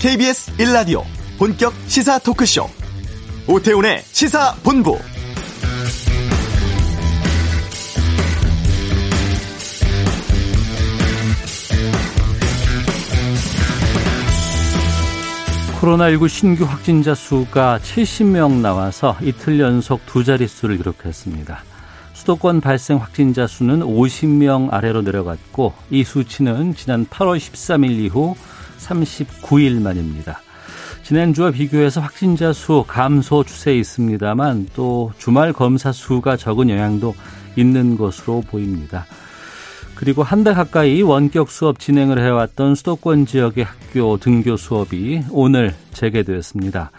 KBS 1라디오 본격 시사 토크쇼 오태훈의 시사본부 코로나19 신규 확진자 수가 70명 나와서 이틀 연속 두 자릿수를 기록했습니다. 수도권 발생 확진자 수는 50명 아래로 내려갔고 이 수치는 지난 8월 13일 이후 39일 만입니다. 지난주와 비교해서 확진자 수 감소 추세에 있습니다만 또 주말 검사 수가 적은 영향도 있는 것으로 보입니다. 그리고 한 달 가까이 원격 수업 진행을 해왔던 수도권 지역의 학교 등교 수업이 오늘 재개되었습니다.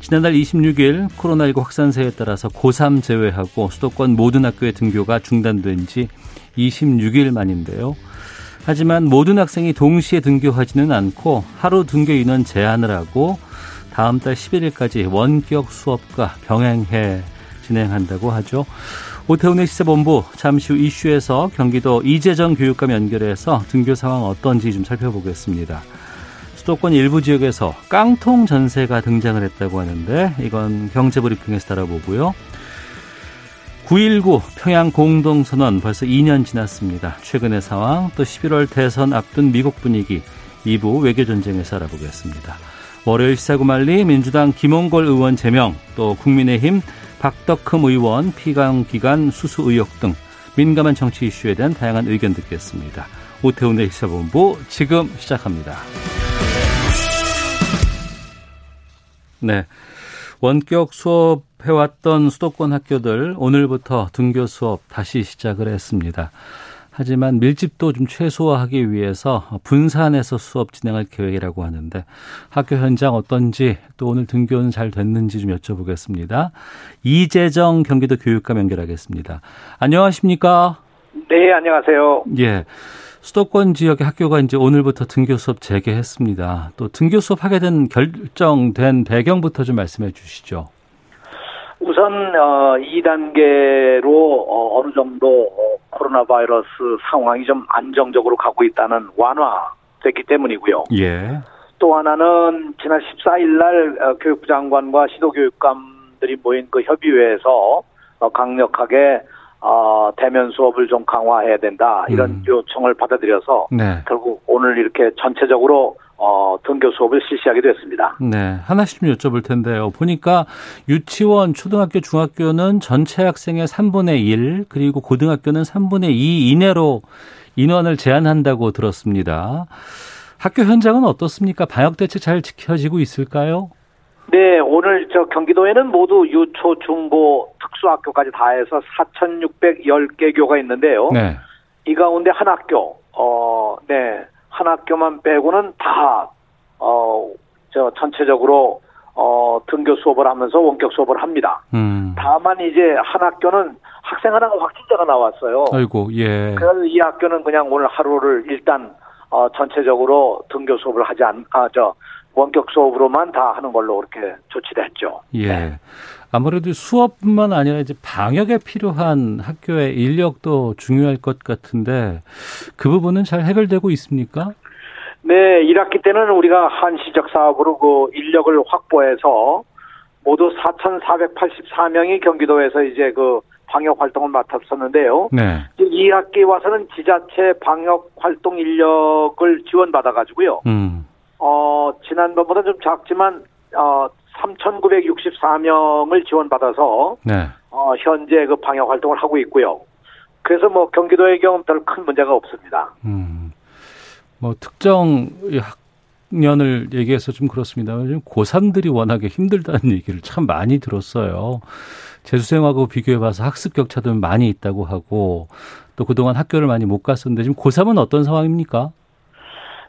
지난달 26일 코로나19 확산세에 따라서 고3 제외하고 수도권 모든 학교의 등교가 중단된 지 26일 만인데요. 하지만 모든 학생이 동시에 등교하지는 않고 하루 등교 인원 제한을 하고 다음 달 11일까지 원격 수업과 병행해 진행한다고 하죠. 오태훈의 시사본부 잠시 후 이슈에서 경기도 이재정 교육감 연결해서 등교 상황 어떤지 좀 살펴보겠습니다. 수도권 일부 지역에서 깡통 전세가 등장을 했다고 하는데 이건 경제브리핑에서 다뤄보고요. 9.19 평양 공동선언 벌써 2년 지났습니다. 최근의 상황 또 11월 대선 앞둔 미국 분위기 2부 외교전쟁에서 알아보겠습니다. 월요일 시사구말리 민주당 김홍걸 의원 제명 또 국민의힘 박덕흠 의원 피감 기간 수수 의혹 등 민감한 정치 이슈에 대한 다양한 의견 듣겠습니다. 오태훈의 시사본부 지금 시작합니다. 네. 원격 수업 해왔던 수도권 학교들 오늘부터 등교 수업 다시 시작을 했습니다. 하지만 밀집도 좀 최소화하기 위해서 분산해서 수업 진행할 계획이라고 하는데 학교 현장 어떤지 또 오늘 등교는 잘 됐는지 좀 여쭤보겠습니다. 이재정 경기도 교육감 연결하겠습니다. 안녕하십니까? 네, 안녕하세요. 예. 수도권 지역의 학교가 이제 오늘부터 등교 수업 재개했습니다. 또 등교 수업 하게 된 결정된 배경부터 좀 말씀해 주시죠. 우선 어, 2단계로 어, 어느 정도 어, 코로나 바이러스 상황이 좀 안정적으로 가고 있다는 완화됐기 때문이고요. 예. 또 하나는 지난 14일 날 어, 교육부 장관과 시도교육감들이 모인 그 협의회에서 어, 강력하게 어, 대면 수업을 좀 강화해야 된다 이런 음. 요청을 받아들여서 네. 결국 오늘 이렇게 전체적으로 어, 등교 수업을 실시하게 됐습니다. 네. 하나씩 좀 여쭤볼 텐데요. 보니까 유치원, 초등학교, 중학교는 전체 학생의 3분의 1, 그리고 고등학교는 3분의 2 이내로 인원을 제한한다고 들었습니다. 학교 현장은 어떻습니까? 방역 대책 잘 지켜지고 있을까요? 네, 오늘 저 경기도에는 모두 유초, 중고, 특수학교까지 다 해서 4,610개 교가 있는데요. 네. 이 가운데 한 학교, 어, 네, 한 학교만 빼고는 다, 어, 저 전체적으로 어, 등교 수업을 하면서 원격 수업을 합니다. 음. 다만 이제 한 학교는 학생 하나가 확진자가 나왔어요. 아이고, 예. 그래서 이 학교는 그냥 오늘 하루를 일단 어, 전체적으로 등교 수업을 하지 않, 아, 저, 원격 수업으로만 다 하는 걸로 그렇게 조치를 했죠. 예. 네. 아무래도 수업뿐만 아니라 이제 방역에 필요한 학교의 인력도 중요할 것 같은데 그 부분은 잘 해결되고 있습니까? 네, 1학기 때는 우리가 한시적 사업으로 그 인력을 확보해서 모두 4,484명이 경기도에서 이제 그 방역 활동을 맡았었는데요. 네. 2학기 와서는 지자체 방역 활동 인력을 지원받아가지고요. 음. 어, 지난번보다 좀 작지만, 어, 3,964명을 지원받아서, 네. 어, 현재 그 방역 활동을 하고 있고요. 그래서 뭐 경기도의 경우 별 큰 문제가 없습니다. 음. 뭐 특정 학년을 얘기해서 좀 그렇습니다. 요즘 고3들이 워낙에 힘들다는 얘기를 참 많이 들었어요. 재수생하고 비교해봐서 학습 격차도 많이 있다고 하고 또 그동안 학교를 많이 못 갔었는데 지금 고3은 어떤 상황입니까?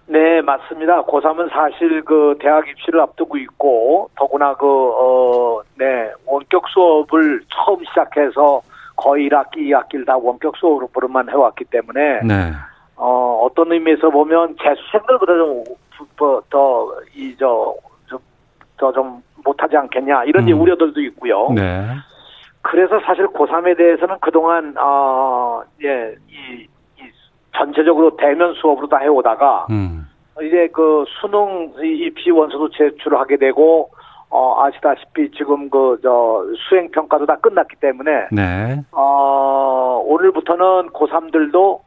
네, 맞습니다. 고3은 사실 그 대학 입시를 앞두고 있고, 더구나 그, 어, 네, 원격 수업을 처음 시작해서 거의 1학기, 2학기를 다 원격 수업으로만 해왔기 때문에, 네. 어, 어떤 의미에서 보면 재수생들보다 좀, 더, 더, 이, 저, 좀, 더좀 못하지 않겠냐, 이런 음. 우려들도 있고요. 네. 그래서 사실 고3에 대해서는 그동안, 어, 예, 이, 이 전체적으로 대면 수업으로 다 해오다가, 음. 이제 그 수능 이 비원서도 제출을 하게 되고 어 아시다시피 지금 그 저 수행 평가도 다 끝났기 때문에 네. 어 오늘부터는 고3들도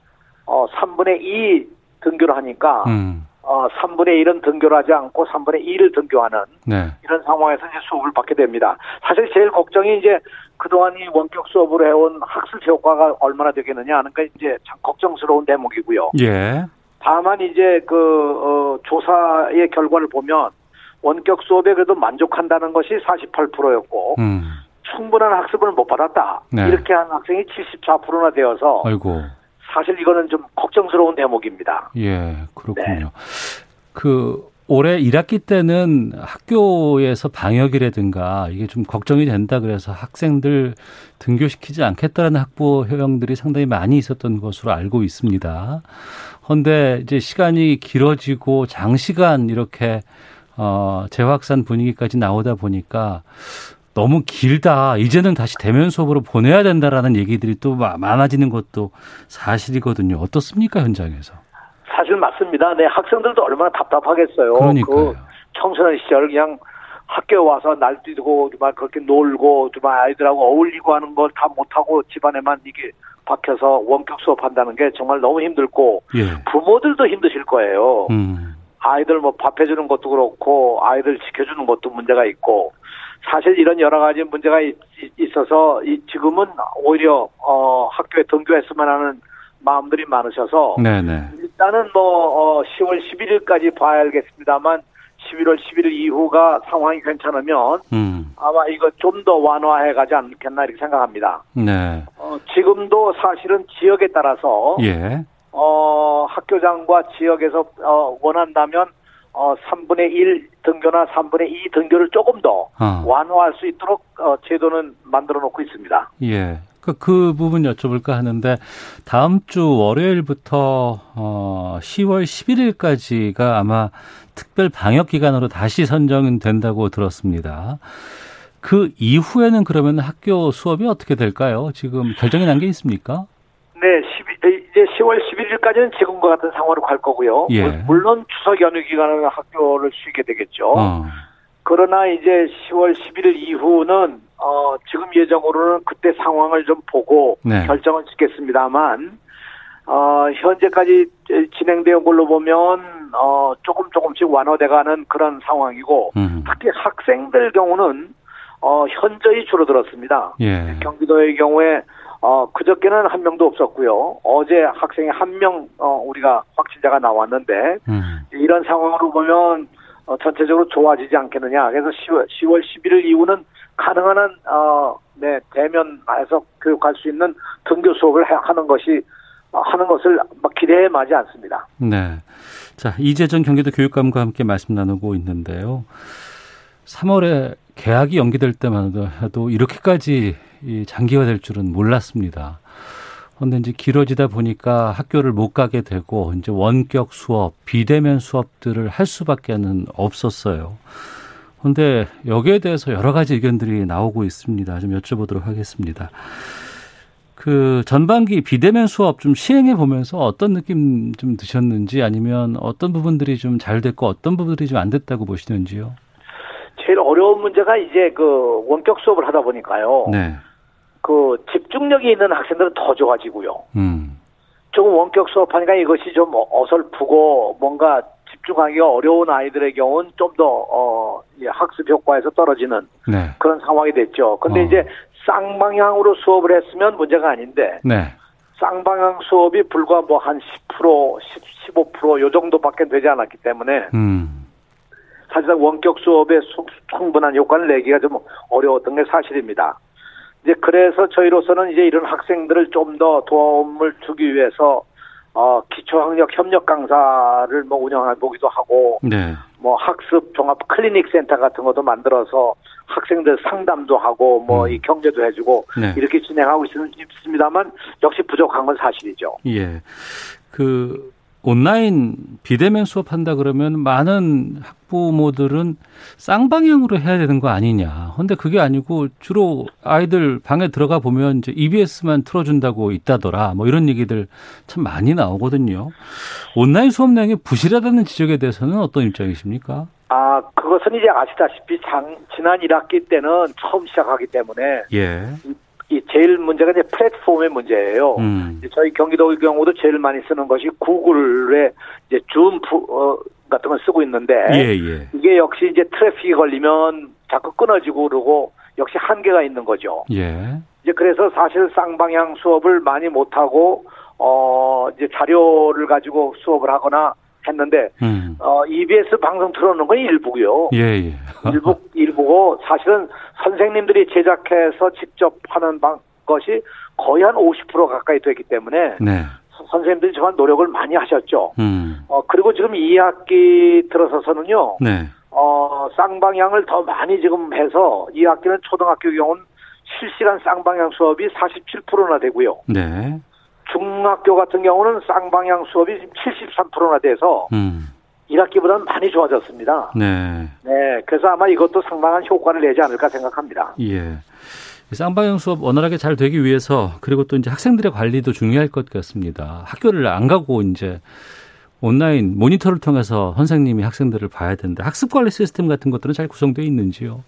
어 3분의 2 등교를 하니까 음. 어 3분의 1은 등교를 하지 않고 3분의 2를 등교하는 네. 이런 상황에서 이제 수업을 받게 됩니다. 사실 제일 걱정이 이제 그동안 이 원격 수업을 해온 학습 효과가 얼마나 되겠느냐 하는 게 이제 참 걱정스러운 대목이고요. 예. 다만 이제 그 어, 조사의 결과를 보면 원격 수업에 그래도 만족한다는 것이 48%였고 음. 충분한 학습을 못 받았다. 네. 이렇게 한 학생이 74%나 되어서 아이고. 사실 이거는 좀 걱정스러운 대목입니다. 예, 그렇군요. 네. 그 올해 1학기 때는 학교에서 방역이라든가 이게 좀 걱정이 된다 그래서 학생들 등교시키지 않겠다는 학부 효령들이 상당히 많이 있었던 것으로 알고 있습니다. 그런데 이제 시간이 길어지고 장시간 이렇게 어 재확산 분위기까지 나오다 보니까 너무 길다. 이제는 다시 대면 수업으로 보내야 된다라는 얘기들이 또 마- 많아지는 것도 사실이거든요. 어떻습니까 현장에서? 사실 맞습니다. 네, 학생들도 얼마나 답답하겠어요. 그러니까요. 그 청소년 시절 그냥 학교에 와서 날뛰고 정말 그렇게 놀고 정말 아이들하고 어울리고 하는 걸 다 못하고 집안에만 이게 박혀서 원격 수업한다는 게 정말 너무 힘들고 예. 부모들도 힘드실 거예요. 음. 아이들 뭐 밥 해주는 것도 그렇고 아이들 지켜주는 것도 문제가 있고 사실 이런 여러 가지 문제가 있, 어서이 지금은 오히려 어 학교에 등교했으면 하는 마음들이 많으셔서 네네. 일단은 뭐 어, 10월 11일까지 봐야겠습니다만 11월 11일 이후가 상황이 괜찮으면 음. 아마 이거 좀 더 완화해 가지 않겠나 이렇게 생각합니다. 네. 어, 지금도 사실은 지역에 따라서 예. 어, 학교장과 지역에서 어, 원한다면 어, 3분의 1 등교나 3분의 2 등교를 조금 더 어. 완화할 수 있도록 어, 제도는 만들어 놓고 있습니다. 예. 그, 그 부분 여쭤볼까 하는데 다음 주 월요일부터 어 10월 11일까지가 아마 특별 방역 기간으로 다시 선정된다고 들었습니다. 그 이후에는 그러면 학교 수업이 어떻게 될까요? 지금 결정이 난 게 있습니까? 네, 12, 이제 10월 11일까지는 지금과 같은 상황으로 갈 거고요. 예. 물- 물론 추석 연휴 기간에는 학교를 쉬게 되겠죠. 어. 그러나 이제 10월 11일 이후는 어, 지금 예정으로는 그때 상황을 좀 보고 네. 결정을 짓겠습니다만 어, 현재까지 진행된 걸로 보면 어, 조금 조금씩 완화돼가는 그런 상황이고 음. 특히 학생들 경우는 어, 현저히 줄어들었습니다. 예. 경기도의 경우에 어, 그저께는 한 명도 없었고요. 어제 학생이 한 명 어, 우리가 확진자가 나왔는데 음. 이런 상황으로 보면 어, 전체적으로 좋아지지 않겠느냐. 그래서 10월, 10월 11일 이후는 가능한 한 어, 네, 대면에서 교육할 수 있는 등교 수업을 해- 하는 것이 어, 하는 것을 막 기대해 마지 않습니다. 네. 자, 이재정 경기도 교육감과 함께 말씀 나누고 있는데요. 3월에 개학이 연기될 때만 해도 이렇게까지 이 장기화될 줄은 몰랐습니다. 그런데 이제 길어지다 보니까 학교를 못 가게 되고 이제 원격 수업, 비대면 수업들을 할 수밖에는 없었어요. 그런데 여기에 대해서 여러 가지 의견들이 나오고 있습니다. 좀 여쭤보도록 하겠습니다. 그 전반기 비대면 수업 좀 시행해 보면서 어떤 느낌 좀 드셨는지 아니면 어떤 부분들이 좀 잘 됐고 어떤 부분들이 좀 안 됐다고 보시는지요? 제일 어려운 문제가 이제 그 원격 수업을 하다 보니까요. 네. 그 집중력이 있는 학생들은 더 좋아지고요. 음. 조금 원격 수업하니까 이것이 좀 어설프고 뭔가 집중하기가 어려운 아이들의 경우는 좀더 어, 예, 학습 효과에서 떨어지는 네. 그런 상황이 됐죠. 근데 어. 이제 쌍방향으로 수업을 했으면 문제가 아닌데 네. 쌍방향 수업이 불과 뭐 한 10%, 10, 15%요 정도밖에 되지 않았기 때문에 음. 사실상 원격 수업에 수- 충분한 효과를 내기가 좀 어려웠던 게 사실입니다. 이제 그래서 저희로서는 이제 이런 학생들을 좀 더 도움을 주기 위해서 어 기초학력 협력 강사를 뭐 운영해 보기도 하고 네. 뭐 학습 종합 클리닉 센터 같은 것도 만들어서 학생들 상담도 하고 뭐 음. 이 경제도 해주고 네. 이렇게 진행하고 있- 있습니다만 역시 부족한 건 사실이죠. 예. 그 온라인 비대면 수업한다 그러면 많은 학부모들은 쌍방향으로 해야 되는 거 아니냐. 근데 그게 아니고 주로 아이들 방에 들어가 보면 이제 EBS만 틀어준다고 있다더라. 뭐 이런 얘기들 참 많이 나오거든요. 온라인 수업 내용이 부실하다는 지적에 대해서는 어떤 입장이십니까? 아, 그것은 이제 아시다시피 장, 지난 1학기 때는 처음 시작하기 때문에 예. 이 제일 문제가 이제 플랫폼의 문제예요. 음. 저희 경기도의 경우도 제일 많이 쓰는 것이 구글의 이제 줌 어, 같은 걸 쓰고 있는데 예, 예. 이게 역시 이제 트래픽이 걸리면 자꾸 끊어지고 그러고 역시 한계가 있는 거죠. 예. 이제 그래서 사실 쌍방향 수업을 많이 못 하고 어 이제 자료를 가지고 수업을 하거나 했는데 음. 어 EBS 방송 틀어놓는 건 일부고요. 예, 예. 일부 일부고 사실은 선생님들이 제작해서 직접 하는 방 것이 거의 한 50% 가까이 됐기 때문에 네. 서- 선생님들이 정말 노력을 많이 하셨죠. 음. 어 그리고 지금 2학기 들어서서는요. 네. 어 쌍방향을 더 많이 지금 해서 2학기는 초등학교 경우는 실시간 쌍방향 수업이 47%나 되고요. 네. 중학교 같은 경우는 쌍방향 수업이 지금 73%나 돼서 음. 1학기보다는 많이 좋아졌습니다. 네. 네, 그래서 아마 이것도 상당한 효과를 내지 않을까 생각합니다. 예. 이 쌍방향 수업 원활하게 잘 되기 위해서 그리고 또 이제 학생들의 관리도 중요할 것 같습니다. 학교를 안 가고 이제 온라인 모니터를 통해서 선생님이 학생들을 봐야 되는데 학습 관리 시스템 같은 것들은 잘 구성되어 있는지요?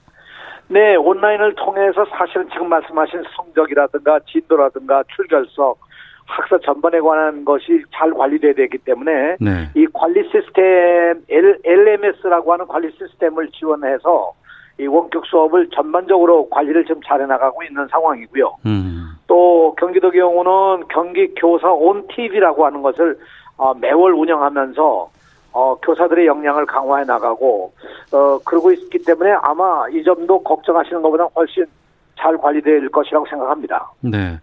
네, 온라인을 통해서 사실은 지금 말씀하신 성적이라든가 진도라든가 출결석, 학사 전반에 관한 것이 잘 관리돼야 되기 때문에 네. 이 관리 시스템 L, LMS라고 하는 관리 시스템을 지원해서 이 원격 수업을 전반적으로 관리를 좀 잘해 나가고 있는 상황이고요. 음. 또 경기도 경우는 경기 교사 온 TV라고 하는 것을 어, 매월 운영하면서 어, 교사들의 역량을 강화해 나가고 어, 그러고 있기 때문에 아마 이 점도 걱정하시는 것보다 훨씬 잘 관리될 것이라고 생각합니다. 네.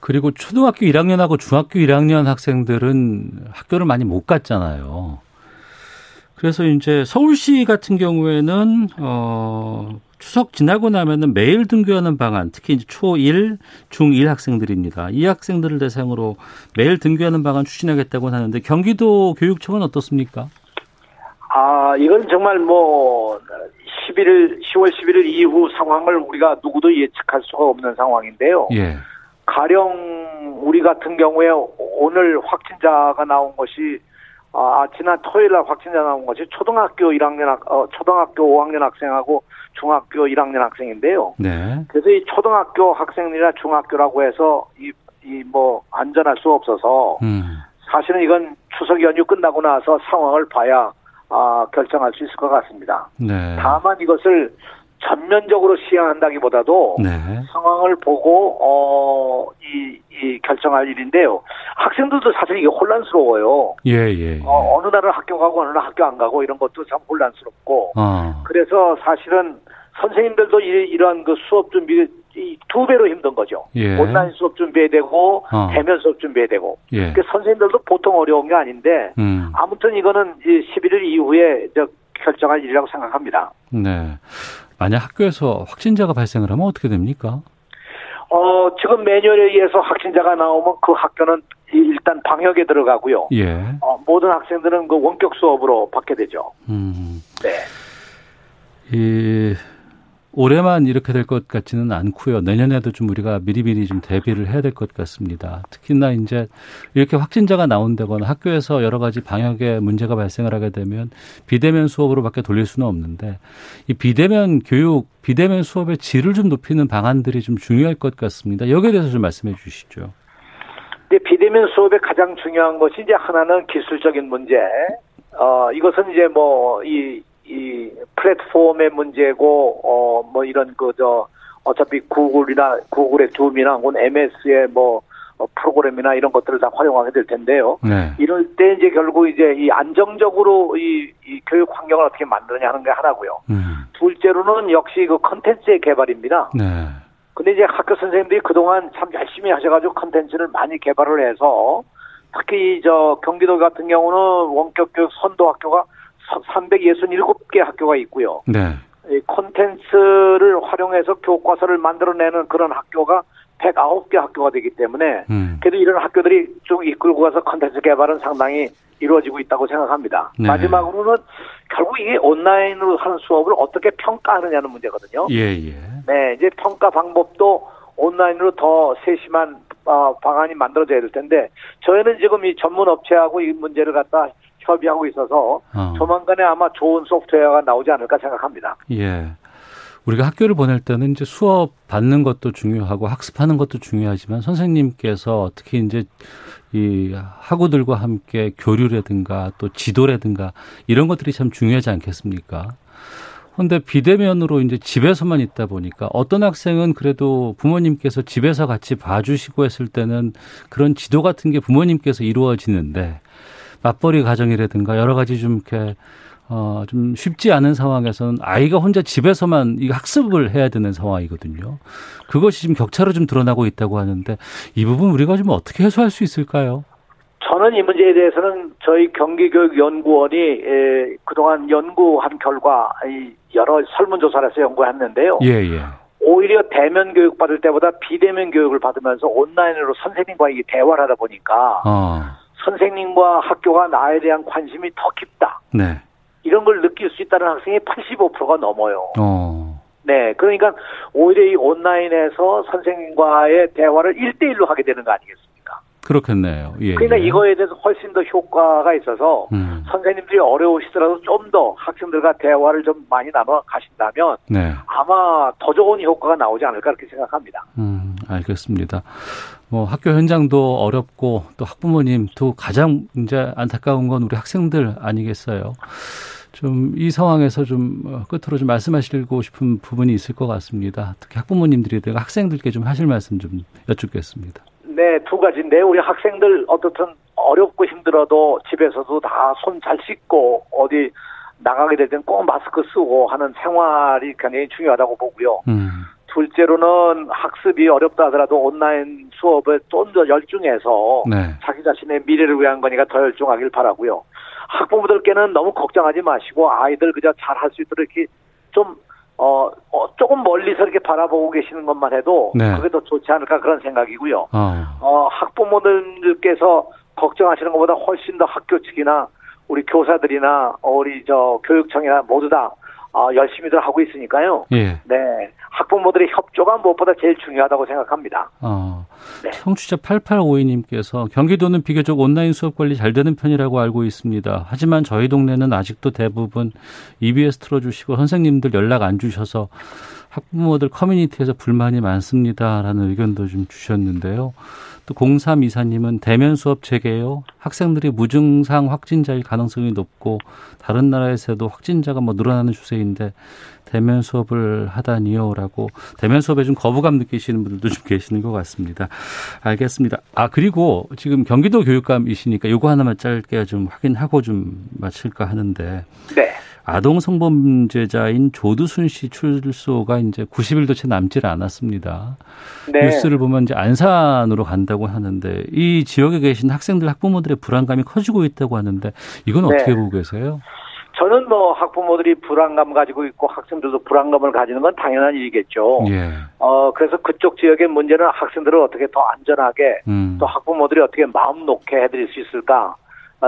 그리고 초등학교 1학년하고 중학교 1학년 학생들은 학교를 많이 못 갔잖아요. 그래서 이제 서울시 같은 경우에는 어 추석 지나고 나면은 매일 등교하는 방안, 특히 이제 초1, 중1 학생들입니다. 이 학생들을 대상으로 매일 등교하는 방안 추진하겠다고 하는데 경기도 교육청은 어떻습니까? 아, 이건 정말 뭐 11일 10월 11일 이후 상황을 우리가 누구도 예측할 수가 없는 상황인데요. 예. 가령 우리 같은 경우에 오늘 확진자가 나온 것이 아, 지난 토요일 날 확진자 나온 것이 초등학교 1학년 학, 어, 초등학교 5학년 학생하고 중학교 1학년 학생인데요. 네. 그래서 이 초등학교 학생이나 중학교라고 해서 이, 이 뭐 안전할 수 없어서 음. 사실은 이건 추석 연휴 끝나고 나서 상황을 봐야 아, 결정할 수 있을 것 같습니다. 네. 다만 이것을 전면적으로 시행한다기보다도 네. 상황을 보고 어, 이, 이 결정할 일인데요. 학생들도 사실 이게 혼란스러워요. 예, 예. 예. 어, 어느 날은 학교 가고 어느 날 학교 안 가고 이런 것도 참 혼란스럽고 어. 그래서 사실은 선생님들도 이, 이런 그 수업 준비 이두 배로 힘든 거죠. 예. 온라인 수업 준비해야 되고 어. 대면 수업 준비해야 되고. 예. 그 선생님들도 보통 어려운 게 아닌데 음. 아무튼 이거는 이 11일 이후에 저 결정할 일이라고 생각합니다. 네. 만약 학교에서 확진자가 발생을 하면 어떻게 됩니까? 어, 지금 매뉴얼에 의해서 확진자가 나오면 그 학교는 이- 일단 방역에 들어가고요. 예. 어, 모든 학생들은 그 원격 수업으로 받게 되죠. 음. 네. 이 올해만 이렇게 될 것 같지는 않고요. 내년에도 좀 우리가 미리미리 좀 대비를 해야 될 것 같습니다. 특히나 이제 이렇게 확진자가 나온다거나 학교에서 여러 가지 방역에 문제가 발생을 하게 되면 비대면 수업으로밖에 돌릴 수는 없는데 이 비대면 교육, 비대면 수업의 질을 좀 높이는 방안들이 좀 중요할 것 같습니다. 여기에 대해서 좀 말씀해 주시죠. 근데 비대면 수업의 가장 중요한 것이 이제 하나는 기술적인 문제. 어, 이것은 이제 뭐, 이, 이 플랫폼의 문제고, 어, 뭐 이런 그, 저, 어차피 구글이나, 구글의 줌이나 혹은 MS의 뭐, 어, 프로그램이나 이런 것들을 다 활용하게 될 텐데요. 네. 이럴 때 이제 결국 이제 이 안정적으로 이, 이 교육 환경을 어떻게 만드느냐 하는 게 하나고요. 음. 둘째로는 역시 그 컨텐츠의 개발입니다. 네. 근데 이제 학교 선생님들이 그동안 참 열심히 하셔가지고 컨텐츠를 많이 개발을 해서 특히 저 경기도 같은 경우는 원격 교육 선도 학교가 367개 학교가 있고요. 네. 콘텐츠를 활용해서 교과서를 만들어내는 그런 학교가 109개 학교가 되기 때문에 음. 그래도 이런 학교들이 쭉 이끌고 가서 콘텐츠 개발은 상당히 이루어지고 있다고 생각합니다. 네. 마지막으로는 결국 이게 온라인으로 하는 수업을 어떻게 평가하느냐는 문제거든요. 예, 예. 네, 이제 평가 방법도 온라인으로 더 세심한 어, 방안이 만들어져야 될 텐데 저희는 지금 이 전문 업체하고 이 문제를 갖다 협의하고 있어서 어. 조만간에 아마 좋은 소프트웨어가 나오지 않을까 생각합니다. 예. 우리가 학교를 보낼 때는 이제 수업 받는 것도 중요하고 학습하는 것도 중요하지만 선생님께서 특히 이제 이 학우들과 함께 교류라든가 또 지도라든가 이런 것들이 참 중요하지 않겠습니까? 근데 비대면으로 이제 집에서만 있다 보니까 어떤 학생은 그래도 부모님께서 집에서 같이 봐주시고 했을 때는 그런 지도 같은 게 부모님께서 이루어지는데 맞벌이 가정이라든가 여러 가지 좀 이렇게 어, 좀 쉽지 않은 상황에서는 아이가 혼자 집에서만 이 학습을 해야 되는 상황이거든요. 그것이 지금 격차로 좀 드러나고 있다고 하는데 이 부분 우리가 좀 어떻게 해소할 수 있을까요? 저는 이 문제에 대해서는 저희 경기교육연구원이 에, 그동안 연구한 결과 이 여러 설문조사를 해서 연구했는데요. 예, 예. 오히려 대면 교육 받을 때보다 비대면 교육을 받으면서 온라인으로 선생님과 이 대화를 하다 보니까 어. 선생님과 학교가 나에 대한 관심이 더 깊다. 네. 이런 걸 느낄 수 있다는 학생이 85%가 넘어요. 어. 네, 그러니까 오히려 이 온라인에서 선생님과의 대화를 1대1로 하게 되는 거 아니겠습니까? 그렇겠네요. 예, 그러니까 예. 이거에 대해서 훨씬 더 효과가 있어서 음. 선생님들이 어려우시더라도 좀 더 학생들과 대화를 좀 많이 나눠 가신다면 네. 아마 더 좋은 효과가 나오지 않을까 그렇게 생각합니다. 음, 알겠습니다. 뭐 학교 현장도 어렵고 또 학부모님도 가장 이제 안타까운 건 우리 학생들 아니겠어요. 좀 이 상황에서 좀 어, 끝으로 좀 말씀하시고 싶은 부분이 있을 것 같습니다. 특히 학부모님들이 학생들께 좀 하실 말씀 좀 여쭙겠습니다. 네, 두 가지인데 우리 학생들 어떻든 어렵고 힘들어도 집에서도 다 손 잘 씻고 어디 나가게 될땐꼭 마스크 쓰고 하는 생활이 굉장히 중요하다고 보고요. 음. 둘째로는 학습이 어렵다 하더라도 온라인 수업에 좀 더 열중해서 네. 자기 자신의 미래를 위한 거니까 더 열중하길 바라고요. 학부모들께는 너무 걱정하지 마시고 아이들 그저 잘 할 수 있도록 이렇게 좀 어, 어, 조금 멀리서 이렇게 바라보고 계시는 것만 해도 네. 그게 더 좋지 않을까 그런 생각이고요. 어. 어, 학부모들께서 걱정하시는 것보다 훨씬 더 학교 측이나 우리 교사들이나 우리 저 교육청이나 모두 다 어, 열심히들 하고 있으니까요. 예. 네. 학부모들의 협조가 무엇보다 제일 중요하다고 생각합니다. 어, 네. 청취자 8852님께서 경기도는 비교적 온라인 수업 관리 잘 되는 편이라고 알고 있습니다. 하지만 저희 동네는 아직도 대부분 EBS 틀어주시고 선생님들 연락 안 주셔서 학부모들 커뮤니티에서 불만이 많습니다라는 의견도 좀 주셨는데요. 또 0324님은 대면 수업 재개요. 학생들이 무증상 확진자일 가능성이 높고 다른 나라에서도 확진자가 뭐 늘어나는 추세인데 대면 수업을 하다니요라고 대면 수업에 좀 거부감 느끼시는 분들도 좀 계시는 것 같습니다. 알겠습니다. 아 그리고 지금 경기도 교육감이시니까 요거 하나만 짧게 좀 확인하고 좀 마칠까 하는데 네. 아동 성범죄자인 조두순 씨 출소가 이제 90일도 채 남질 않았습니다. 네. 뉴스를 보면 이제 안산으로 간다고 하는데 이 지역에 계신 학생들 학부모들의 불안감이 커지고 있다고 하는데 이건 네. 어떻게 보고 계세요? 저는 뭐 학부모들이 불안감 가지고 있고 학생들도 불안감을 가지는 건 당연한 일이겠죠. 예. 어 그래서 그쪽 지역의 문제는 학생들을 어떻게 더 안전하게 음. 또 학부모들이 어떻게 마음 놓게 해드릴 수 있을까 어,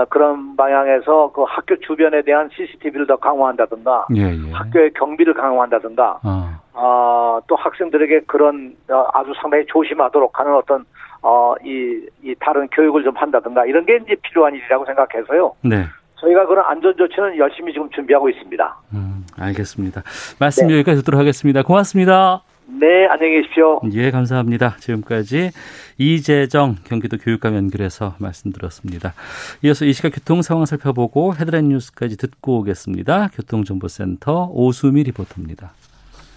그런 방향에서 그 학교 주변에 대한 CCTV를 더 강화한다든가 예, 예. 학교의 경비를 강화한다든가 어. 어, 또 학생들에게 그런 어, 아주 상당히 조심하도록 하는 어떤 어, 이, 이 다른 교육을 좀 한다든가 이런 게 이제 필요한 일이라고 생각해서요. 네. 저희가 그런 안전 조치는 열심히 지금 준비하고 있습니다. 음, 알겠습니다. 말씀 네. 여기까지 듣도록 하겠습니다. 고맙습니다. 네, 안녕히 계십시오. 예, 감사합니다. 지금까지 이재정 경기도 교육감 연결해서 말씀드렸습니다. 이어서 이 시각 교통 상황 살펴보고 헤드라인 뉴스까지 듣고 오겠습니다. 교통정보센터 오수미 리포터입니다.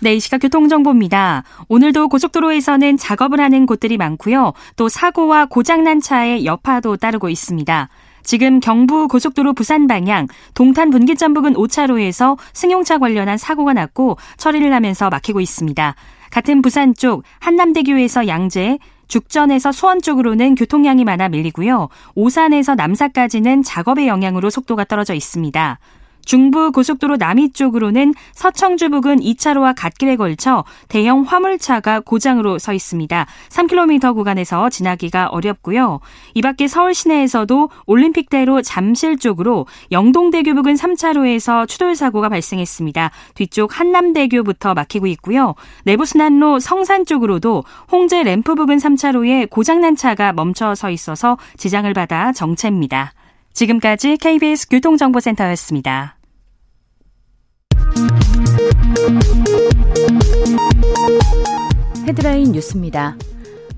네, 이 시각 교통정보입니다. 오늘도 고속도로에서는 작업을 하는 곳들이 많고요. 또 사고와 고장난 차의 여파도 따르고 있습니다. 지금 경부 고속도로 부산 방향 동탄 분기점 부근 5차로에서 승용차 관련한 사고가 났고 처리를 하면서 막히고 있습니다. 같은 부산 쪽 한남대교에서 양재, 죽전에서 수원 쪽으로는 교통량이 많아 밀리고요. 오산에서 남사까지는 작업의 영향으로 속도가 떨어져 있습니다. 중부 고속도로 남이 쪽으로는 서청주 부근 2차로와 갓길에 걸쳐 대형 화물차가 고장으로 서 있습니다. 3km 구간에서 지나기가 어렵고요. 이 밖에 서울 시내에서도 올림픽대로 잠실 쪽으로 영동대교 부근 3차로에서 추돌 사고가 발생했습니다. 뒤쪽 한남대교부터 막히고 있고요. 내부순환로 성산 쪽으로도 홍제 램프 부근 3차로에 고장난 차가 멈춰 서 있어서 지장을 받아 정체입니다. 지금까지 KBS 교통정보센터였습니다. 헤드라인 뉴스입니다.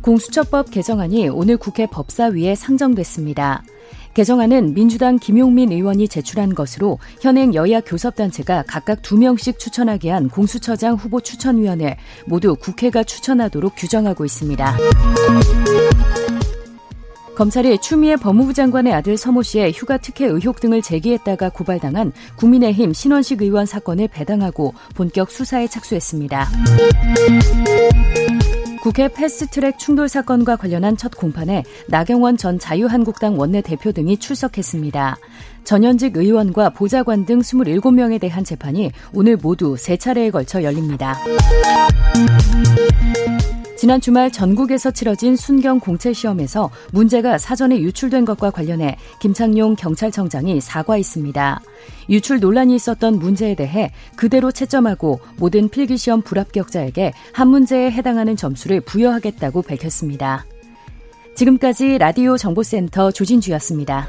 공수처법 개정안이 오늘 국회 법사위에 상정됐습니다. 개정안은 민주당 김용민 의원이 제출한 것으로 현행 여야 교섭단체가 각각 2명씩 추천하게 한 공수처장 후보 추천위원회 모두 국회가 추천하도록 규정하고 있습니다. 검찰이 추미애 법무부 장관의 아들 서모 씨의 휴가 특혜 의혹 등을 제기했다가 고발당한 국민의힘 신원식 의원 사건을 배당하고 본격 수사에 착수했습니다. 국회 패스트트랙 충돌 사건과 관련한 첫 공판에 나경원 전 자유한국당 원내대표 등이 출석했습니다. 전현직 의원과 보좌관 등 27명에 대한 재판이 오늘 모두 세 차례에 걸쳐 열립니다. 지난 주말 전국에서 치러진 순경 공채 시험에서 문제가 사전에 유출된 것과 관련해 김창룡 경찰청장이 사과했습니다. 유출 논란이 있었던 문제에 대해 그대로 채점하고 모든 필기시험 불합격자에게 한 문제에 해당하는 점수를 부여하겠다고 밝혔습니다. 지금까지 라디오 정보센터 조진주였습니다.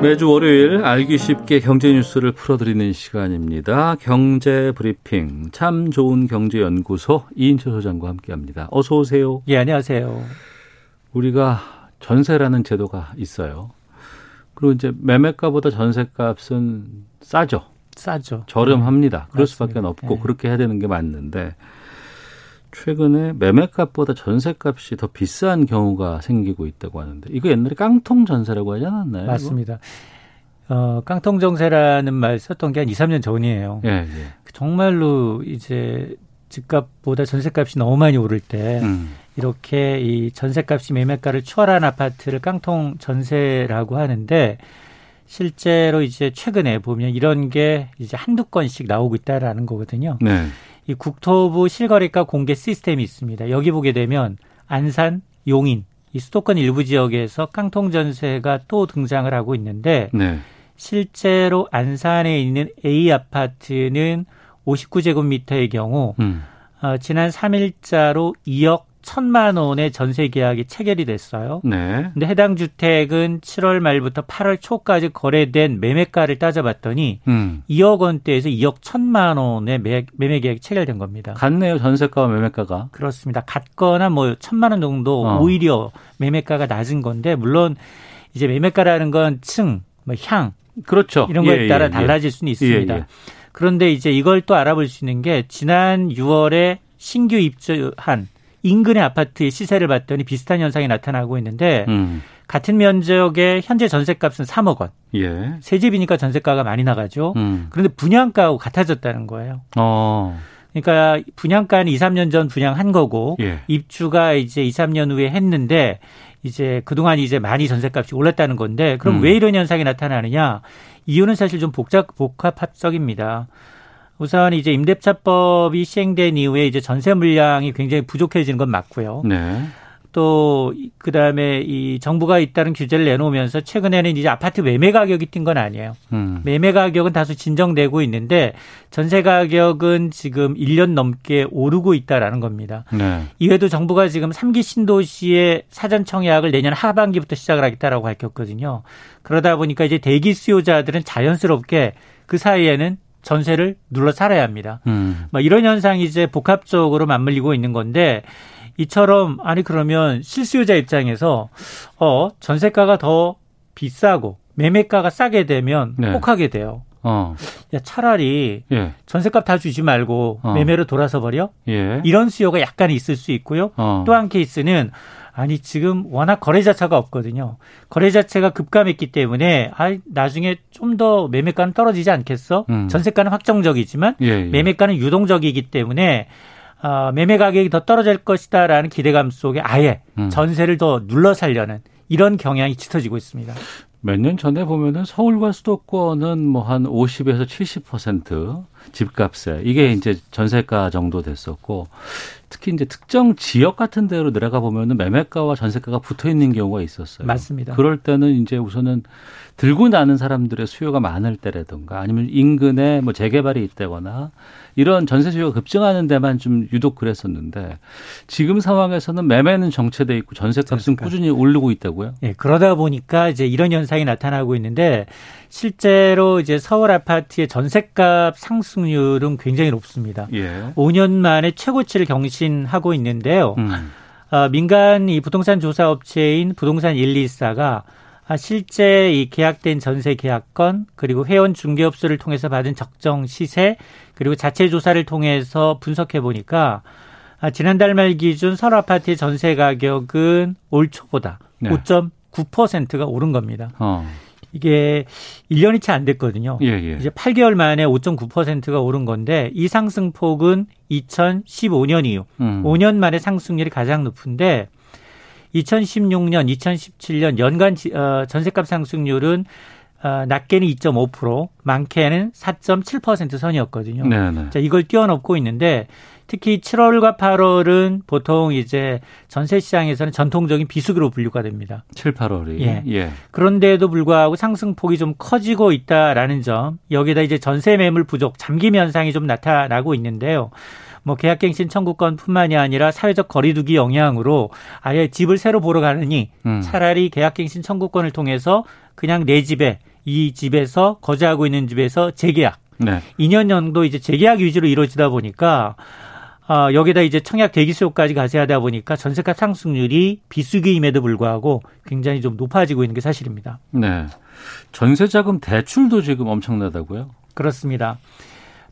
매주 월요일 알기 쉽게 경제 뉴스를 풀어드리는 시간입니다. 경제 브리핑 참 좋은 경제 연구소 이인철 소장과 함께합니다. 어서 오세요. 예, 안녕하세요. 우리가 전세라는 제도가 있어요. 그리고 이제 매매가보다 전세값은 싸죠. 싸죠. 저렴합니다. 그럴 맞습니다. 수밖에 없고 네. 그렇게 해야 되는 게 맞는데 최근에 매매값보다 전세값이 더 비싼 경우가 생기고 있다고 하는데 이거 옛날에 깡통 전세라고 하지 않았나요? 맞습니다. 어, 깡통정세라는 말 썼던 게 한 2, 3년 전이에요. 예, 예. 정말로 이제 집값보다 전세값이 너무 많이 오를 때 음. 이렇게 이 전세값이 매매가를 초월한 아파트를 깡통 전세라고 하는데 실제로 이제 최근에 보면 이런 게 이제 한두 건씩 나오고 있다라는 거거든요. 네. 이 국토부 실거래가 공개 시스템이 있습니다. 여기 보게 되면 안산, 용인, 이 수도권 일부 지역에서 깡통 전세가 또 등장을 하고 있는데 네. 실제로 안산에 있는 A 아파트는 59제곱미터의 경우 음. 어, 지난 3일자로 2억 1 천만 원의 전세 계약이 체결이 됐어요. 네. 근데 해당 주택은 7월 말부터 8월 초까지 거래된 매매가를 따져봤더니 음. 2억 원대에서 2억 1천만 원의 매, 매매 계약이 체결된 겁니다. 같네요. 전세가와 매매가가. 그렇습니다. 같거나 뭐 천만 원 정도 어. 오히려 매매가가 낮은 건데 물론 이제 매매가라는 건 층, 뭐 향 그렇죠. 이런 거에 예, 따라 예, 달라질 수는 있습니다. 예, 예. 그런데 이제 이걸 또 알아볼 수 있는 게 지난 6월에 신규 입주한 인근의 아파트의 시세를 봤더니 비슷한 현상이 나타나고 있는데 음. 같은 면적의 현재 전세값은 3억 원. 예. 새 집이니까 전세가가 많이 나가죠. 음. 그런데 분양가하고 같아졌다는 거예요. 어. 그러니까 분양가는 2, 3년 전 분양한 거고 예. 입주가 이제 2, 3년 후에 했는데 이제 그동안 이제 많이 전세값이 올랐다는 건데 그럼 음. 왜 이런 현상이 나타나느냐? 이유는 사실 좀 복잡 복합적입니다. 우선 이제 임대차법이 시행된 이후에 이제 전세 물량이 굉장히 부족해지는 건 맞고요. 네. 또 그다음에 이 정부가 잇따른 규제를 내놓으면서 최근에는 이제 아파트 매매 가격이 뛴 건 아니에요. 음. 매매 가격은 다소 진정되고 있는데 전세 가격은 지금 1년 넘게 오르고 있다라는 겁니다. 네. 이외에도 정부가 지금 3기 신도시의 사전 청약을 내년 하반기부터 시작을 하겠다라고 밝혔거든요. 그러다 보니까 이제 대기 수요자들은 자연스럽게 그 사이에는 전세를 눌러 살아야 합니다. 음. 뭐 이런 현상이 이제 복합적으로 맞물리고 있는 건데 이처럼 아니 그러면 실수요자 입장에서 어 전세가가 더 비싸고 매매가가 싸게 되면 네. 혹하게 돼요. 어. 야 차라리 예. 전세값 다 주지 말고 어. 매매로 돌아서 버려. 예. 이런 수요가 약간 있을 수 있고요. 어. 또한 케이스는 아니 지금 워낙 거래 자체가 없거든요. 거래 자체가 급감했기 때문에 아 나중에 좀 더 매매가는 떨어지지 않겠어? 음. 전세가는 확정적이지만 예, 예. 매매가는 유동적이기 때문에 아, 매매 가격이 더 떨어질 것이다라는 기대감 속에 아예 음. 전세를 더 눌러 살려는 이런 경향이 짙어지고 있습니다. 몇 년 전에 보면은 서울과 수도권은 뭐 한 50에서 70% 집값에 이게 이제 전세가 정도 됐었고 특히 이제 특정 지역 같은 데로 내려가 보면은 매매가와 전세가가 붙어 있는 경우가 있었어요. 맞습니다. 그럴 때는 이제 우선은 들고 나는 사람들의 수요가 많을 때라든가 아니면 인근에 뭐 재개발이 있다거나 이런 전세 수요가 급증하는 데만 좀 유독 그랬었는데 지금 상황에서는 매매는 정체돼 있고 전세값은 전세가. 꾸준히 오르고 있다고요? 예, 그러다 보니까 이제 이런 현상이 나타나고 있는데 실제로 이제 서울 아파트의 전세값 상승률은 굉장히 높습니다. 예. 5년 만에 최고치를 경신하고 있는데요. 음. 아, 민간 이 부동산 조사 업체인 부동산 124가 아, 실제 이 계약된 전세 계약건 그리고 회원 중개업소를 통해서 받은 적정 시세 그리고 자체 조사를 통해서 분석해 보니까 아, 지난달 말 기준 서울 아파트의 전세 가격은 올 초보다 네. 5.9%가 오른 겁니다. 어. 이게 1년이 채 안 됐거든요. 예, 예. 이제 8개월 만에 5.9%가 오른 건데 이 상승폭은 2015년 이후 음. 5년 만에 상승률이 가장 높은데 2016년, 2017년 연간 지- 어, 전세값 상승률은 어, 낮게는 2.5%, 많게는 4.7% 선이었거든요. 네, 네. 자, 이걸 뛰어넘고 있는데 특히 7월과 8월은 보통 이제 전세 시장에서는 전통적인 비수기로 분류가 됩니다. 7, 8월이. 예. 예. 그런데도 불구하고 상승폭이 좀 커지고 있다라는 점, 여기다 이제 전세 매물 부족, 잠김 현상이 좀 나타나고 있는데요. 뭐 계약갱신 청구권뿐만이 아니라 사회적 거리두기 영향으로 아예 집을 새로 보러 가느니 음. 차라리 계약갱신 청구권을 통해서 그냥 내 집에 이 집에서 거주하고 있는 집에서 재계약 네. 2년 정도 이제 재계약 위주로 이루어지다 보니까 아, 여기다 이제 청약 대기 수요까지 가세하다 보니까 전세값 상승률이 비수기임에도 불구하고 굉장히 좀 높아지고 있는 게 사실입니다. 네. 전세자금 대출도 지금 엄청나다고요? 그렇습니다.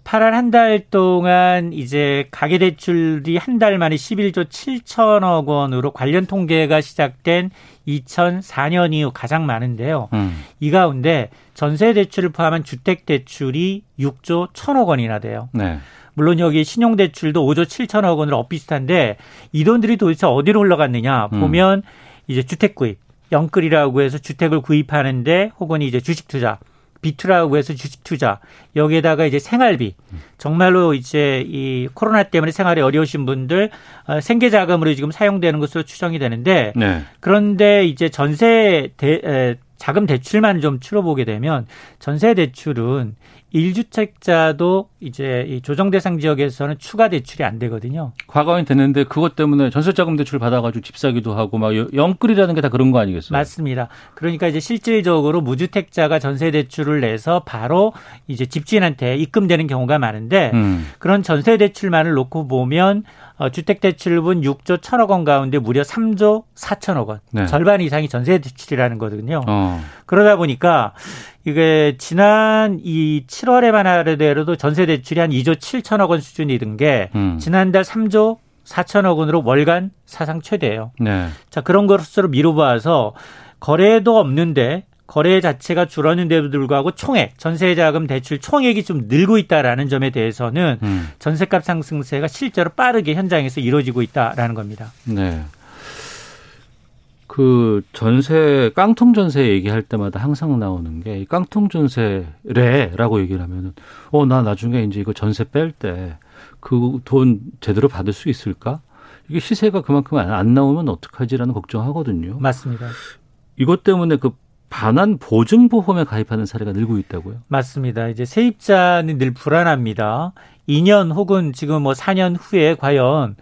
8월 한 달 동안 이제 가계대출이 한 달 만에 11조 7천억 원으로 관련 통계가 시작된 2004년 이후 가장 많은데요. 음. 이 가운데 전세 대출을 포함한 주택 대출이 6조 1천억 원이나 돼요. 네. 물론 여기 신용대출도 5조 7천억 원으로 엇비슷한데 이 돈들이 도대체 어디로 흘러갔느냐 음. 보면 이제 주택 구입, 영끌이라고 해서 주택을 구입하는데 혹은 이제 주식 투자, 비투라고 해서 주식 투자 여기에다가 이제 생활비 정말로 이제 이 코로나 때문에 생활이 어려우신 분들 어, 생계 자금으로 지금 사용되는 것으로 추정이 되는데 네. 그런데 이제 전세 대, 에, 자금 대출만 좀 추려보게 되면 전세 대출은 1주택자도 이제 이 조정 대상 지역에서는 추가 대출이 안 되거든요. 과거엔 됐는데 그것 때문에 전세자금 대출 받아가지고 집 사기도 하고 막 여- 영끌이라는 게 다 그런 거 아니겠어요? 맞습니다. 그러니까 이제 실질적으로 무주택자가 전세 대출을 내서 바로 이제 집주인한테 입금되는 경우가 많은데 음. 그런 전세 대출만을 놓고 보면 어, 주택 대출분 6조 1천억 원 가운데 무려 3조 4천억 원. 네. 절반 이상이 전세 대출이라는 거거든요. 어. 그러다 보니까 이게 지난 이 7월에만 하더라도 전세 대출이 한 2조 7천억 원 수준이던 게 음. 지난달 3조 4천억 원으로 월간 사상 최대예요. 네. 자, 그런 것으로 미뤄봐서 거래도 없는데 거래 자체가 줄었는데도 불구하고 총액, 전세자금 대출 총액이 좀 늘고 있다라는 점에 대해서는 음. 전세값 상승세가 실제로 빠르게 현장에서 이루어지고 있다라는 겁니다. 네. 그 전세 깡통 전세 얘기할 때마다 항상 나오는 게이 깡통 전세래라고 얘기를 하면은 어 나 나중에 이제 이거 전세 뺄 때 그 돈 제대로 받을 수 있을까? 이게 시세가 그만큼 안- 안 나오면 어떡하지라는 걱정하거든요. 맞습니다. 이것 때문에 그 반환 보증 보험에 가입하는 사례가 늘고 있다고요. 맞습니다. 이제 세입자는 늘 불안합니다. 2년 혹은 지금 뭐 4년 후에 과연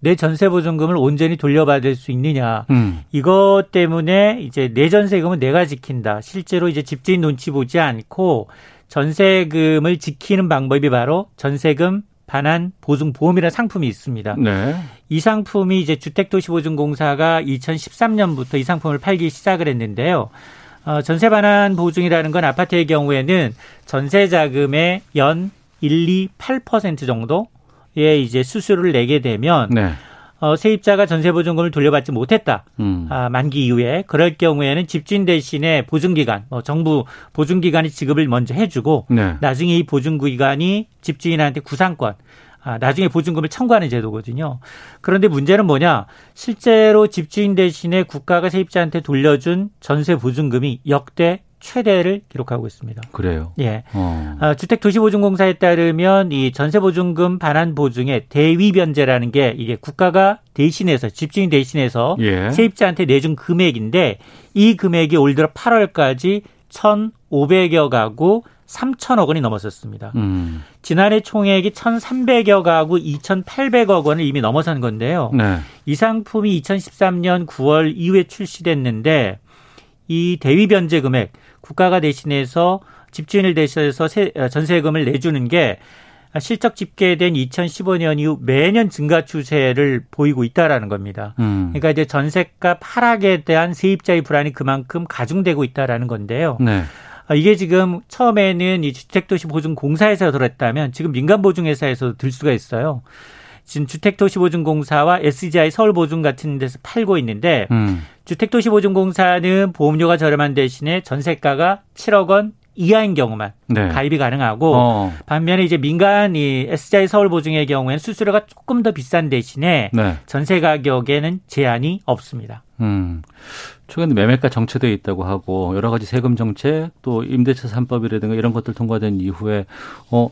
내 전세 보증금을 온전히 돌려받을 수 있느냐. 음. 이것 때문에 이제 내 전세금은 내가 지킨다. 실제로 이제 집주인 눈치 보지 않고 전세금을 지키는 방법이 바로 전세금 반환 보증 보험이라는 상품이 있습니다. 네. 이 상품이 이제 주택도시보증공사가 2013년부터 이 상품을 팔기 시작을 했는데요. 어, 전세 반환 보증이라는 건 아파트의 경우에는 전세 자금의 연 1, 2, 8% 정도의 이제 수수료를 내게 되면 네. 어, 세입자가 전세 보증금을 돌려받지 못했다. 음. 아, 만기 이후에 그럴 경우에는 집주인 대신에 보증기간, 뭐 정부 보증기간이 지급을 먼저 해주고 네. 나중에 이 보증기간이 집주인한테 구상권, 아, 나중에 보증금을 청구하는 제도거든요. 그런데 문제는 뭐냐? 실제로 집주인 대신에 국가가 세입자한테 돌려준 전세 보증금이 역대 최대를 기록하고 있습니다. 그래요? 예. 어. 아, 주택 도시보증공사에 따르면 이 전세보증금 반환 보증의 대위 변제라는 게 이게 국가가 대신해서 집주인 대신해서 예. 세입자한테 내준 금액인데 이 금액이 올 들어 8월까지 1,500여 가구 3천억 원이 넘었었습니다. 음. 지난해 총액이 1,300여 가구 2,800억 원을 이미 넘어선 건데요. 네. 이 상품이 2013년 9월 이후에 출시됐는데 이 대위 변제 금액 국가가 대신해서 집주인을 대신해서 어, 전세금을 내주는 게 실적 집계된 2015년 이후 매년 증가 추세를 보이고 있다라는 겁니다. 음. 그러니까 이제 전세값 하락에 대한 세입자의 불안이 그만큼 가중되고 있다라는 건데요. 네. 어, 이게 지금 처음에는 이 주택도시보증공사에서 들었다면 지금 민간보증회사에서도 들 수가 있어요. 지금 주택도시보증공사와 SGI 서울보증 같은 데서 팔고 있는데 음. 주택도시보증공사는 보험료가 저렴한 대신에 전세가가 7억 원 이하인 경우만 네. 가입이 가능하고 어. 반면에 이제 민간 이 SGI 서울 보증의 경우에는 수수료가 조금 더 비싼 대신에 네. 전세 가격에는 제한이 없습니다. 음. 최근에 매매가 정체되어 있다고 하고 여러 가지 세금 정책 또 임대차 3법이라든가 이런 것들 통과된 이후에 어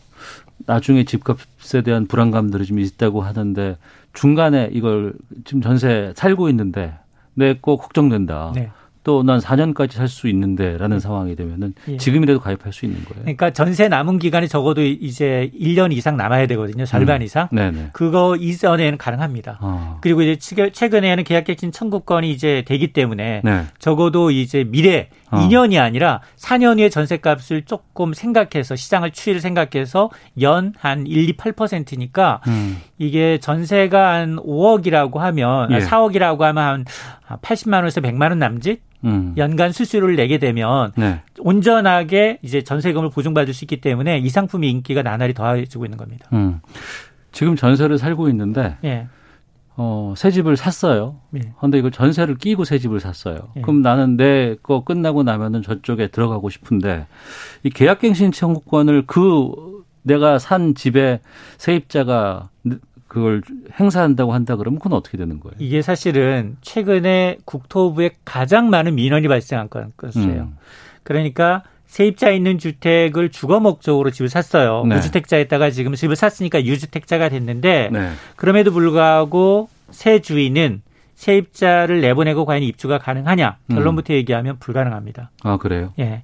나중에 집값에 대한 불안감들이 좀 있다고 하는데 중간에 이걸 지금 전세 살고 있는데 내 거 걱정된다. 네. 또 난 4년까지 살 수 있는데라는 상황이 되면은 예. 지금이라도 가입할 수 있는 거예요. 그러니까 전세 남은 기간이 적어도 이제 1년 이상 남아야 되거든요. 절반 음. 이상. 네네. 그거 이전에는 가능합니다. 어. 그리고 이제 최근에는 계약갱신 청구권이 이제 되기 때문에 네. 적어도 이제 미래 어. 2년이 아니라 4년 후에 전세값을 조금 생각해서 시장을 추이를 생각해서 연 한 1, 2, 8%니까 음. 이게 전세가 한 5억이라고 하면 예. 4억이라고 하면 한 80만 원에서 100만 원 남짓 음. 연간 수수료를 내게 되면 네. 온전하게 이제 전세금을 보증받을 수 있기 때문에 이 상품의 인기가 나날이 더해지고 있는 겁니다. 음. 지금 전세를 살고 있는데 예. 어, 새 집을 샀어요. 예. 근데 이걸 전세를 끼고 새 집을 샀어요. 예. 그럼 나는 내 거 끝나고 나면은 저쪽에 들어가고 싶은데 이 계약갱신 청구권을 그 내가 산 집에 세입자가 그걸 행사한다고 한다 그러면 그건 어떻게 되는 거예요? 이게 사실은 최근에 국토부에 가장 많은 민원이 발생한 건것이에요 음. 그러니까 세입자 있는 주택을 주거 목적으로 집을 샀어요. 네. 무주택자에다가 지금 집을 샀으니까 유주택자가 됐는데 네. 그럼에도 불구하고 새 주인은 세입자를 내보내고 과연 입주가 가능하냐 결론부터 음. 얘기하면 불가능합니다. 아 그래요? 예.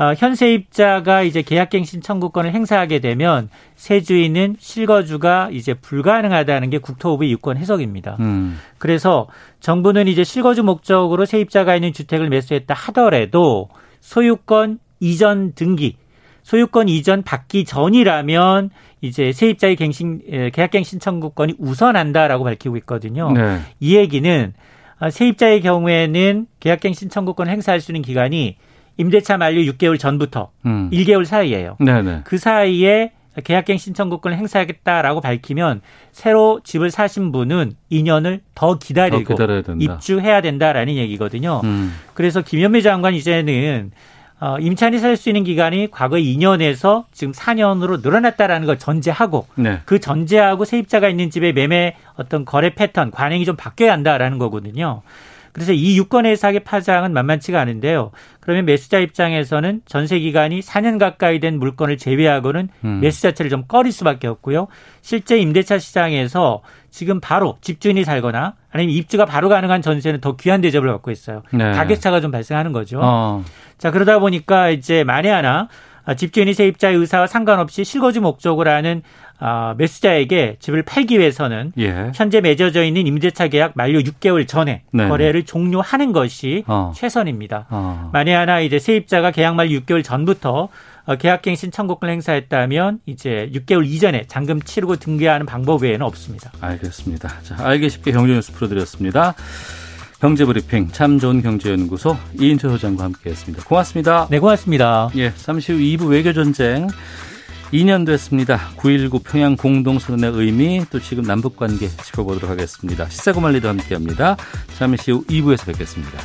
어, 현세입자가 이제 계약갱신 청구권을 행사하게 되면 세주인은 실거주가 이제 불가능하다는 게 국토부의 유권 해석입니다. 음. 그래서 정부는 이제 실거주 목적으로 세입자가 있는 주택을 매수했다 하더라도 소유권 이전 등기 소유권 이전 받기 전이라면 이제 세입자의 갱신 계약갱신 청구권이 우선한다라고 밝히고 있거든요. 네. 이 얘기는 아, 세입자의 경우에는 계약갱신 청구권 행사할 수 있는 기간이 임대차 만료 6개월 전부터 음. 1개월 사이에요. 네네. 그 사이에 계약갱 신 청구권을 행사하겠다라고 밝히면 새로 집을 사신 분은 2년을 더 기다리고 더 입주해야 된다라는 얘기거든요. 음. 그래서 김현미 장관 이제는 어, 임차인이 살 수 있는 기간이 과거 2년에서 지금 4년으로 늘어났다라는 걸 전제하고 네. 그 전제하고 세입자가 있는 집의 매매 어떤 거래 패턴 관행이 좀 바뀌어야 한다라는 거거든요. 그래서 이 유권의 사기 파장은 만만치가 않은데요. 그러면 매수자 입장에서는 전세 기간이 4년 가까이 된 물건을 제외하고는 음. 매수 자체를 좀 꺼릴 수밖에 없고요. 실제 임대차 시장에서 지금 바로 집주인이 살거나 아니면 입주가 바로 가능한 전세는 더 귀한 대접을 받고 있어요. 네. 가격 차가 좀 발생하는 거죠. 어. 자 그러다 보니까 이제 만에 하나 집주인이 세입자의 의사와 상관없이 실거주 목적으로 하는 아, 매수자에게 집을 팔기 위해서는 예. 현재 맺어져 있는 임대차 계약 만료 6개월 전에 네 거래를 종료하는 것이 어. 최선입니다. 어. 만에 하나 이제 세입자가 계약 만료 6개월 전부터 어, 계약갱신 청구권을 행사했다면 이제 6개월 이전에 잔금 치르고 등기하는 방법 외에는 없습니다. 알겠습니다. 자, 알기 쉽게 경제 뉴스 풀어드렸습니다. 경제브리핑 참 좋은 경제연구소 이인철 소장과 함께했습니다. 고맙습니다. 네, 고맙습니다. 예, 잠시 후 2부 외교전쟁 2년 됐습니다. 9.19 평양 공동선언의 의미 또 지금 남북관계 짚어보도록 하겠습니다. 시사고말리도 함께합니다. 잠시 후 2부에서 뵙겠습니다.